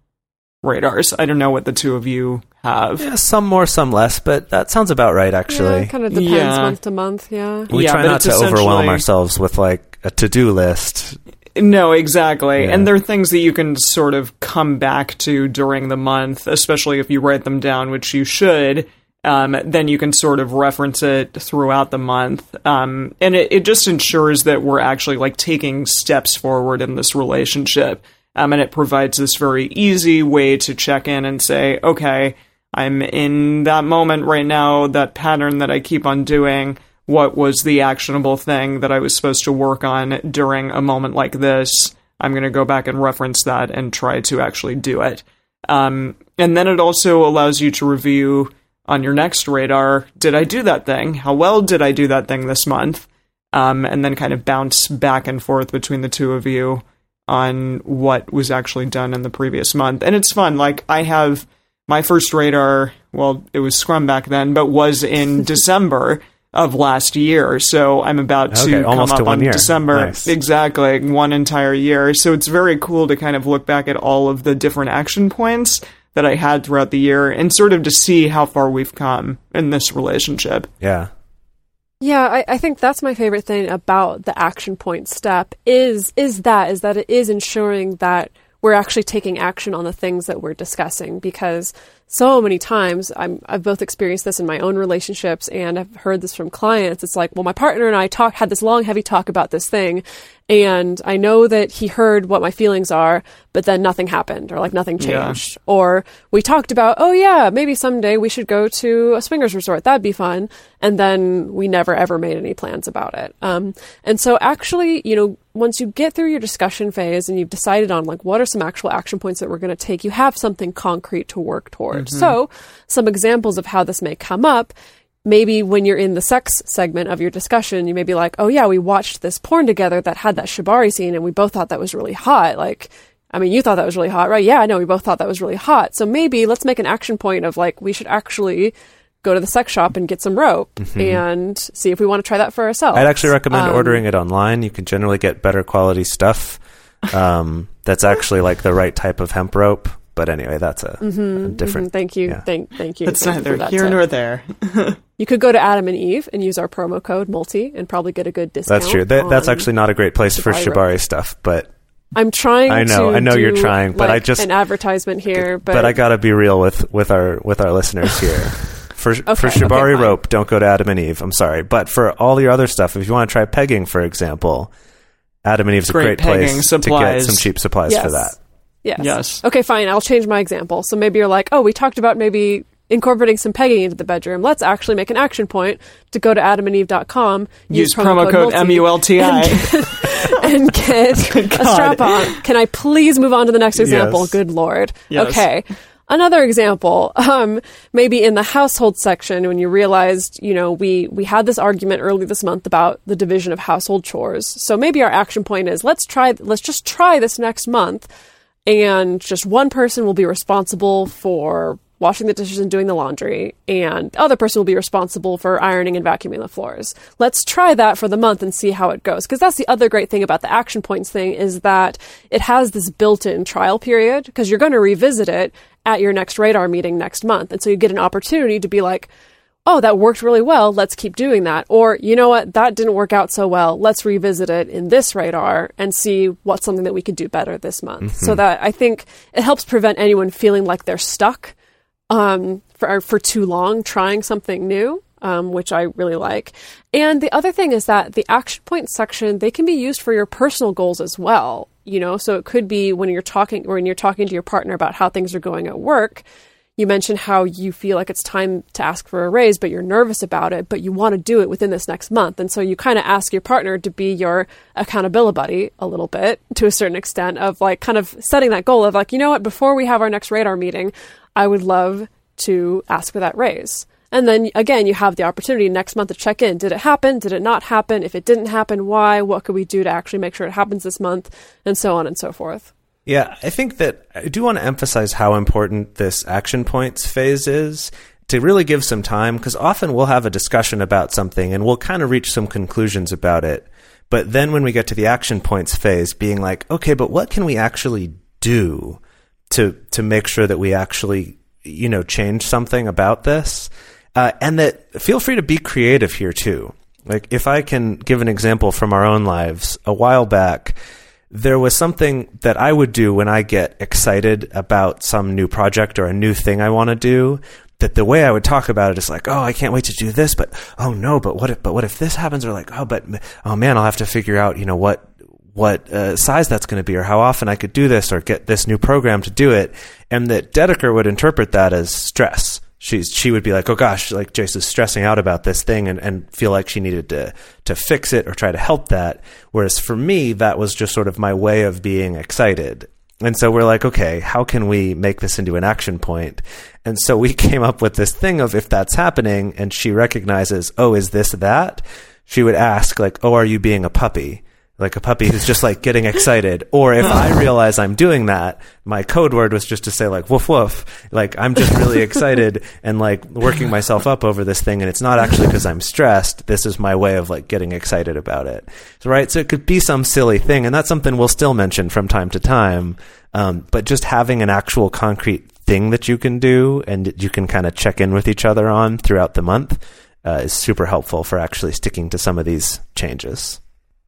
radars. I don't know what the two of you have. Yeah, some more, some less, but that sounds about right, actually. Yeah, kind of depends Yeah. month to month. Yeah. we Yeah, try not to overwhelm ourselves with like a to-do list. No, exactly. Yeah. And there are things that you can sort of come back to during the month, especially if you write them down, which you should. Um, then you can sort of reference it throughout the month. Um, and it, it just ensures that we're actually like taking steps forward in this relationship. Um, and it provides this very easy way to check in and say, okay, I'm in that moment right now, that pattern that I keep on doing. What was the actionable thing that I was supposed to work on during a moment like this? I'm going to go back and reference that and try to actually do it. Um, and then it also allows you to review on your next radar did I do that thing? How well did I do that thing this month? Um, and then kind of bounce back and forth between the two of you on what was actually done in the previous month. And it's fun. Like, I have my first radar, well, it was Scrum back then, but was in December of last year. So I'm about Okay, to come up to one on year. December. Nice. Exactly, one entire year. So it's very cool to kind of look back at all of the different action points that I had throughout the year and sort of to see how far we've come in this relationship. Yeah. Yeah, I, I think that's my favorite thing about the action point step is is that is that it is ensuring that we're actually taking action on the things that we're discussing because so many times I'm I've both experienced this in my own relationships and I've heard this from clients. It's like, well, my partner and I talk had this long, heavy talk about this thing, and I know that he heard what my feelings are, but then nothing happened or like nothing Yeah. changed. Or we talked about, oh yeah, maybe someday we should go to a swingers resort. That'd be fun. And then we never ever made any plans about it. Um, and so actually, you know, once you get through your discussion phase and you've decided on like what are some actual action points that we're going to take, you have something concrete to work towards. So some examples of how this may come up maybe when you're in the sex segment of your discussion, you may be like, oh yeah, we watched this porn together that had that shibari scene and we both thought that was really hot. Like, I mean, you thought that was really hot, right? Yeah, I know we both thought that was really hot. So maybe let's make an action point of like, we should actually go to the sex shop and get some rope and see if we want to try that for ourselves. I'd actually recommend Um, ordering it online. You can generally get better quality stuff. Um, that's actually like the right type of hemp rope. But anyway, that's a, a different. Mhm, Thank you. yeah. Thank, thank you. It's Thank neither for that here tip. nor there. You could go to Adam and Eve and use our promo code multi and probably get a good discount. That's true. That, that's actually not a great place for Shibari rope. stuff, but I'm trying. I know- to I know you're do, trying, but I just- an advertisement here. But, but I got to be real with with our with our listeners here. For for shibari okay, rope, don't go to Adam and Eve. I'm sorry, but for all your other stuff, if you want to try pegging, for example, Adam and Eve's Great a great pegging place to get some cheap supplies yes. for that. Yes. Yes. Okay, fine. I'll change my example. So maybe you're like, oh, we talked about maybe incorporating some pegging into the bedroom. Let's actually make an action point to go to adamandeve.com. Use promo code multi, MULTI. and get a strap on. Can I please move on to the next example? Yes. Good lord. Yes. Okay. Another example, um, maybe in the household section when you realized, you know, we, we had this argument early this month about the division of household chores. So maybe our action point is let's try, let's just try this next month and just one person will be responsible for washing the dishes and doing the laundry, and the other person will be responsible for ironing and vacuuming the floors. Let's try that for the month and see how it goes. Because that's the other great thing about the action points thing is that it has this built-in trial period because you're going to revisit it at your next radar meeting next month, and so you get an opportunity to be like. Oh, that worked really well. Let's keep doing that. Or, you know what? That didn't work out so well. Let's revisit it in this radar and see what's something that we could do better this month. So that I think it helps prevent anyone feeling like they're stuck um, for for too long trying something new, um, which I really like. And the other thing is that the action point section they can be used for your personal goals as well. You know, so it could be when you're talking when you're talking to your partner about how things are going at work. You mentioned how you feel like it's time to ask for a raise, but you're nervous about it, but you want to do it within this next month. And so you kind of ask your partner to be your accountability buddy a little bit to a certain extent of like kind of setting that goal of like, you know what, before we have our next radar meeting, I would love to ask for that raise. And then again, you have the opportunity next month to check in. Did it happen? Did it not happen? If it didn't happen, why? What could we do to actually make sure it happens this month? And so on and so forth. Yeah, I think that I do want to emphasize how important this action points phase is to really give some time because often we'll have a discussion about something and we'll kind of reach some conclusions about it. But then when we get to the action points phase, being like, okay, but what can we actually do to to make sure that we actually you know change something about this? Uh, and that feel free to be creative here too. Like if I can give an example from our own lives, a while back there was something that I would do when I get excited about some new project or a new thing I want to do. That the way I would talk about it is like, oh, I can't wait to do this, but oh no, but what if, but what if this happens? Or like, oh, but oh man, I'll have to figure out, you know, what what uh, size that's going to be, or how often I could do this, or get this new program to do it. And that Dedeker would interpret that as stress. She's she would be like, oh gosh, like Jase is stressing out about this thing, and, and feel like she needed to to fix it or try to help that. Whereas for me, that was just sort of my way of being excited. And so we're like, okay, how can we make this into an action point? And so we came up with this thing of if that's happening and she recognizes, oh, is this that? She would ask, like, oh, are you being a puppy? Like a puppy who's just like getting excited. Or if I realize I'm doing that, my code word was just to say like woof woof. Like I'm just really excited and like working myself up over this thing. And it's not actually because I'm stressed. This is my way of like getting excited about it. So, right. So it could be some silly thing. And that's something we'll still mention from time to time. Um, but just having an actual concrete thing that you can do and you can kind of check in with each other on throughout the month uh, is super helpful for actually sticking to some of these changes.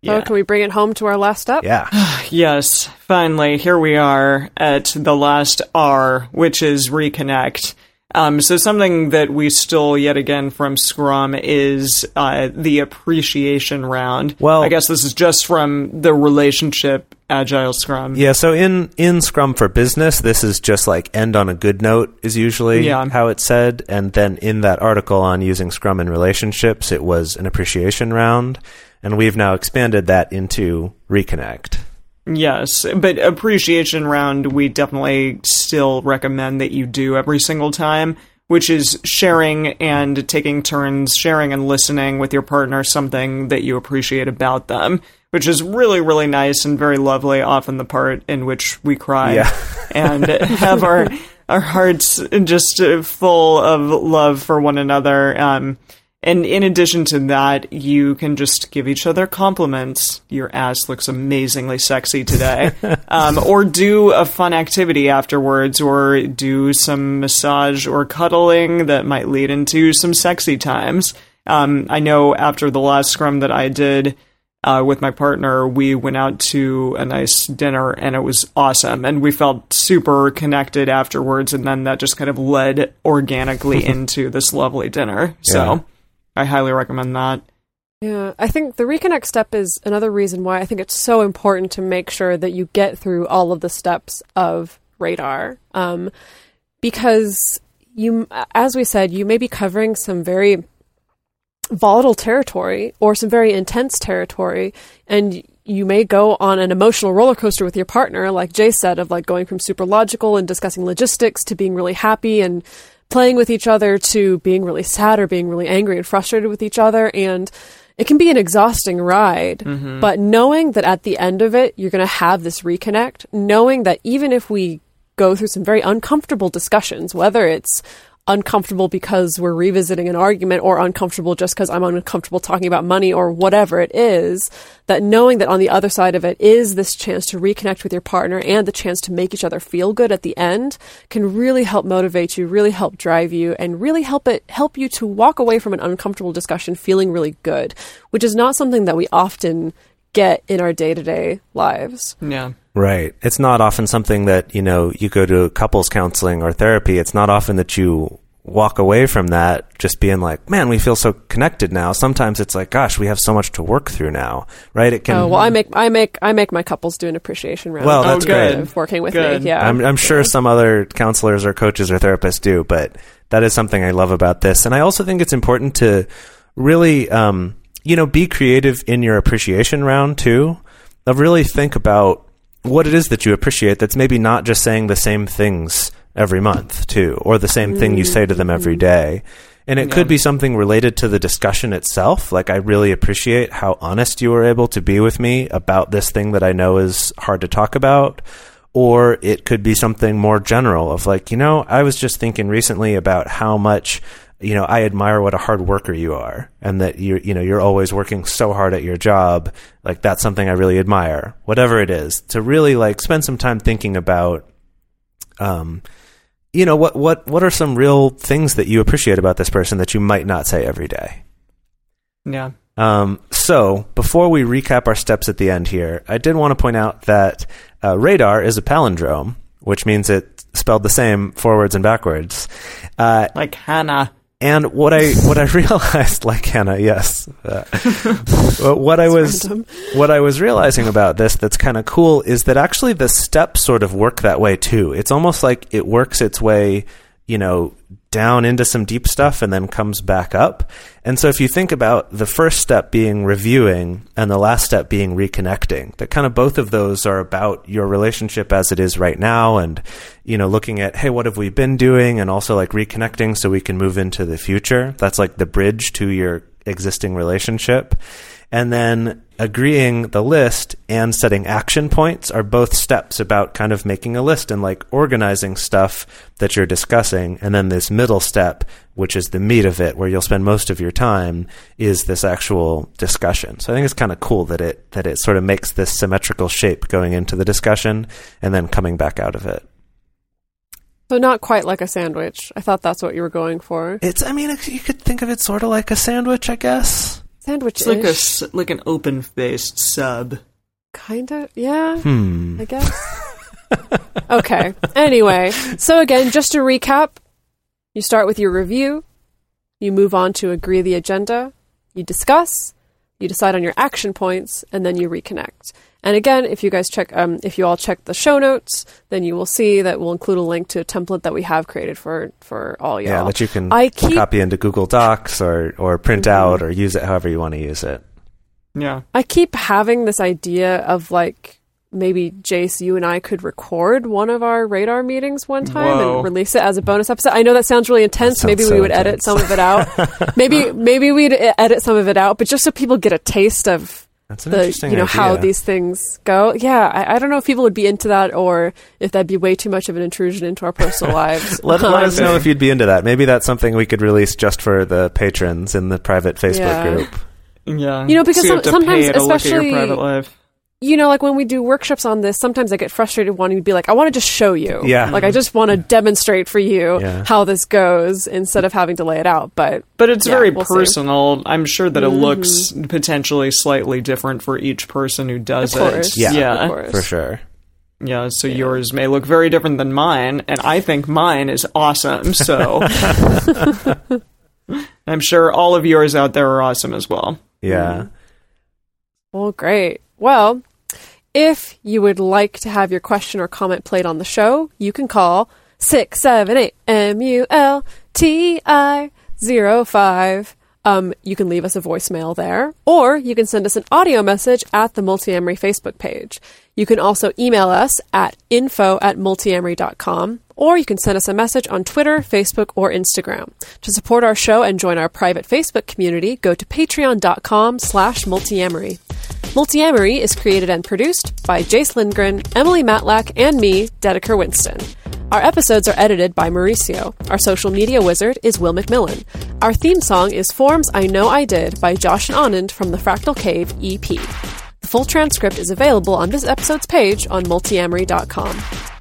So can we bring it home to our last step? Yeah. Yes, finally, here we are at the last R, which is reconnect. Um, so something that we stole yet again from Scrum is uh, the appreciation round. Well- I guess this is just from the relationship Agile Scrum. Yeah, so in in Scrum for Business, this is just like end on a good note is usually Yeah. how it's said, and then in that article on using Scrum in relationships, it was an appreciation round, and we've now expanded that into reconnect. Yes, but appreciation round we definitely still recommend that you do every single time, which is sharing and taking turns sharing and listening with your partner something that you appreciate about them, which is really really nice and very lovely often the part in which we cry Yeah. and have our our hearts just full of love for one another um and in addition to that, you can just give each other compliments. Your ass looks amazingly sexy today. um, or do a fun activity afterwards, or do some massage or cuddling that might lead into some sexy times. Um, I know after the last scrum that I did uh, with my partner, we went out to a nice dinner and it was awesome. And we felt super connected afterwards. And then that just kind of led organically into this lovely dinner. So. Yeah. I highly recommend that. Yeah, I think the reconnect step is another reason why I think it's so important to make sure that you get through all of the steps of radar. Um, because you, as we said, you may be covering some very volatile territory or some very intense territory, and you may go on an emotional roller coaster with your partner, like Jay said, of like going from super logical and discussing logistics to being really happy and playing with each other to being really sad or being really angry and frustrated with each other. And it can be an exhausting ride, mm-hmm. but knowing that at the end of it, you're going to have this reconnect, knowing that even if we go through some very uncomfortable discussions, whether it's uncomfortable because we're revisiting an argument or uncomfortable just because I'm uncomfortable talking about money or whatever it is, that knowing that on the other side of it is this chance to reconnect with your partner and the chance to make each other feel good at the end can really help motivate you, really help drive you and really help it help you to walk away from an uncomfortable discussion feeling really good, which is not something that we often get in our day-to-day lives. Yeah. Right. It's not often something that, you know, you go to couples counseling or therapy. It's not often that you walk away from that just being like, man, we feel so connected now. Sometimes it's like, gosh, we have so much to work through now. Right? It can Oh, well, I make I make I make my couples do an appreciation round. Well, that's Oh, good. great. working with Good. me. Yeah, I'm, I'm sure some other counselors or coaches or therapists do, but that is something I love about this. And I also think it's important to really, um, you know, be creative in your appreciation round too. Of really think about what it is that you appreciate. That's maybe not just saying the same things every month too, or the same thing you say to them every mm-hmm. day. And it could be something related to the discussion itself. Like, I really appreciate how honest you were able to be with me about this thing that I know is hard to talk about or it could be something more general of like, you know, I was just thinking recently about how much, you know, I admire what a hard worker you are and that you're, you know, you're always working so hard at your job. Like that's something I really admire, whatever it is to really like spend some time thinking about, um, you know, what, what, what are some real things that you appreciate about this person that you might not say every day? Yeah. Um, so, before we recap our steps at the end here, I did want to point out that uh, radar is a palindrome, which means it's spelled the same forwards and backwards. Uh, Like Hannah. And what I what I realized, like Hannah, yes, uh, what I was random. what I was realizing about this that's kind of cool is that actually the steps sort of work that way too. It's almost like it works its way, you know, down into some deep stuff and then comes back up. And so if you think about the first step being reviewing and the last step being reconnecting, that kind of both of those are about your relationship as it is right now and, you know, looking at, hey, what have we been doing? And also like reconnecting so we can move into the future. That's like the bridge to your existing relationship. And then agreeing the list and setting action points are both steps about kind of making a list and like organizing stuff that you're discussing. And then this middle step, which is the meat of it, where you'll spend most of your time, is this actual discussion. So I think it's kind of cool that it that it sort of makes this symmetrical shape going into the discussion and then coming back out of it. So not quite like a sandwich. I thought that's what you were going for. It's I mean you could think of it sort of like a sandwich, I guess. Sandwich It's like a like an open faced sub. kind of yeah. Hmm. I guess. okay. Anyway, so again, just to recap, you start with your review, you move on to agree the agenda, you discuss, you decide on your action points, and then you reconnect. And again, if you guys check, um, if you all check the show notes, then you will see that we'll include a link to a template that we have created for for all y'all. Yeah, that you can I keep copy into Google Docs or or print out or use it however you want to use it. Yeah. I keep having this idea of like maybe Jase, you and I could record one of our radar meetings one time Whoa. and release it as a bonus episode. I know that sounds really intense. That maybe sounds we so would edit some of it out. maybe maybe we'd edit some of it out, but just so people get a taste of That's an the interesting you know how these things go. Yeah, I, I don't know if people would be into that or if that'd be way too much of an intrusion into our personal lives. Let, let us Um, know if you'd be into that. Maybe that's something we could release just for the patrons in the private Facebook Yeah. group. Yeah. You know, because So you have some- to sometimes, pay to look at especially- your private life. You know, like when we do workshops on this, sometimes I get frustrated wanting to be like, I want to just show you. Yeah. Like, I just want to demonstrate for you Yeah. how this goes instead of having to lay it out. But But it's Yeah, very we'll see. Mm-hmm. personal. I'm sure that it looks potentially slightly different for each person who does Of it. Yeah. yeah. of course. For sure. Yeah, so yours may look very different than mine, and I think mine is awesome, so I'm sure all of yours out there are awesome as well. Yeah. Well, great. Well, if you would like to have your question or comment played on the show, you can call 678 MULTI 05. Um, you can leave us a voicemail there, or you can send us an audio message at the Multiamory Facebook page. You can also email us at info at multiamory.com, or you can send us a message on Twitter, Facebook, or Instagram. To support our show and join our private Facebook community, go to patreon.com slash multiamory. Multiamory is created and produced by Jase Lindgren, Emily Matlack, and me, Dedeker Winston. Our episodes are edited by Mauricio. Our social media wizard is Will McMillan. Our theme song is Forms I Know I Did by Josh and Anand from the Fractal Cave EP. The full transcript is available on this episode's page on multiamory.com.